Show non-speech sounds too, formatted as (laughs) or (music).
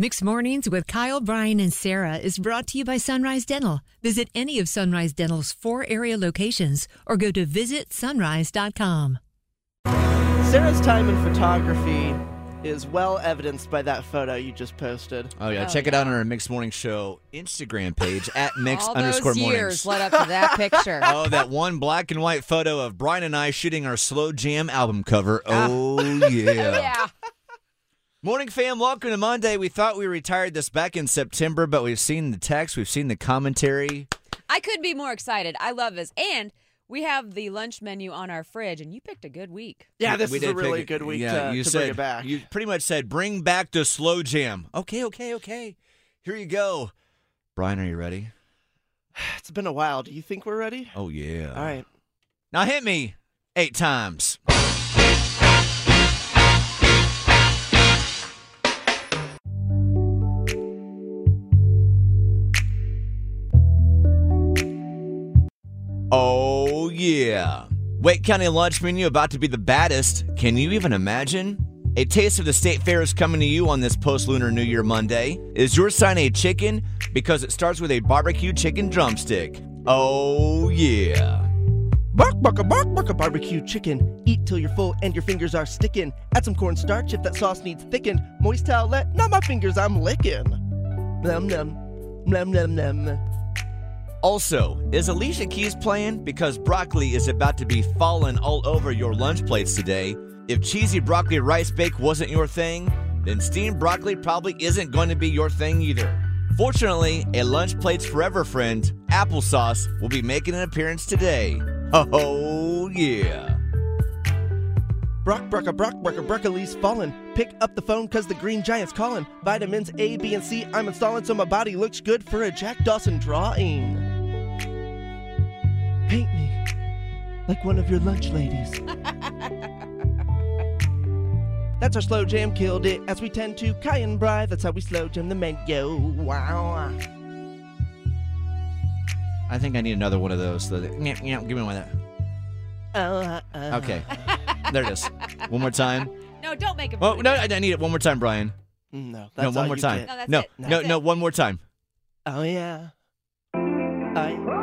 Mixed Mornings with Kyle, Brian, and Sarah is brought to you by Sunrise Dental. Visit any of Sunrise Dental's four area locations or go to visitsunrise.com. Sarah's time in photography is well evidenced by that photo you just posted. Oh yeah, Oh, check it out on our Mixed Morning Show Instagram page (laughs) at Mix All underscore those mornings. years led up to that picture. (laughs) Oh, that one black and white photo of Brian and I shooting our slow jam album cover. Ah. Oh yeah. (laughs) yeah. Morning fam, welcome to Monday. We thought we retired this back in September, but we've seen the text, we've seen the commentary. I could be more excited. I love this. And we have the lunch menu on our fridge, and you picked a good week. Yeah, this We is a really good week yeah, to, you to said, bring it back. You pretty much said, bring back the slow jam. Okay, okay, okay. Here you go. Brian, are you ready? (sighs) It's been a while. Do you think we're ready? Oh yeah. All right. Now hit me eight times. Oh, yeah. Wake County lunch menu about to be the baddest. Can you even imagine? A taste of the state fair is coming to you on this post lunar New Year Monday. Is your sign a chicken? Because it starts with a barbecue chicken drumstick. Oh, yeah. Bark, bark, bark, bark, a barbecue chicken. Eat till you're full and your fingers are sticking. Add some cornstarch if that sauce needs thickened. Moist towelette, not my fingers, I'm licking. Num num, num num num. Also, is Alicia Keys playing? Because broccoli is about to be falling all over your lunch plates today. If cheesy broccoli rice bake wasn't your thing, then steamed broccoli probably isn't going to be your thing either. Fortunately, a Lunch Plates Forever friend, applesauce, will be making an appearance today. Oh, yeah. Brock, brock, a brock, brock, broccoli's falling. Pick up the phone cause the green giant's calling. Vitamins A, B, and C I'm installing so my body looks good for a Jack Dawson drawing. Paint me like one of your lunch ladies. (laughs) That's our slow jam, killed it as we tend to Kai and Bry. That's how we slow jam the menu. Wow. I think I need another one of those. So that, yeah, yeah, give me one of that. Uh, uh, Okay. (laughs) there it is. One more time. No, don't make it. Oh, no, I I need it one more time, Brian. No, that's no, all one more you time. get. No, that's no, it. no, That's no, it. one more time. Oh yeah. I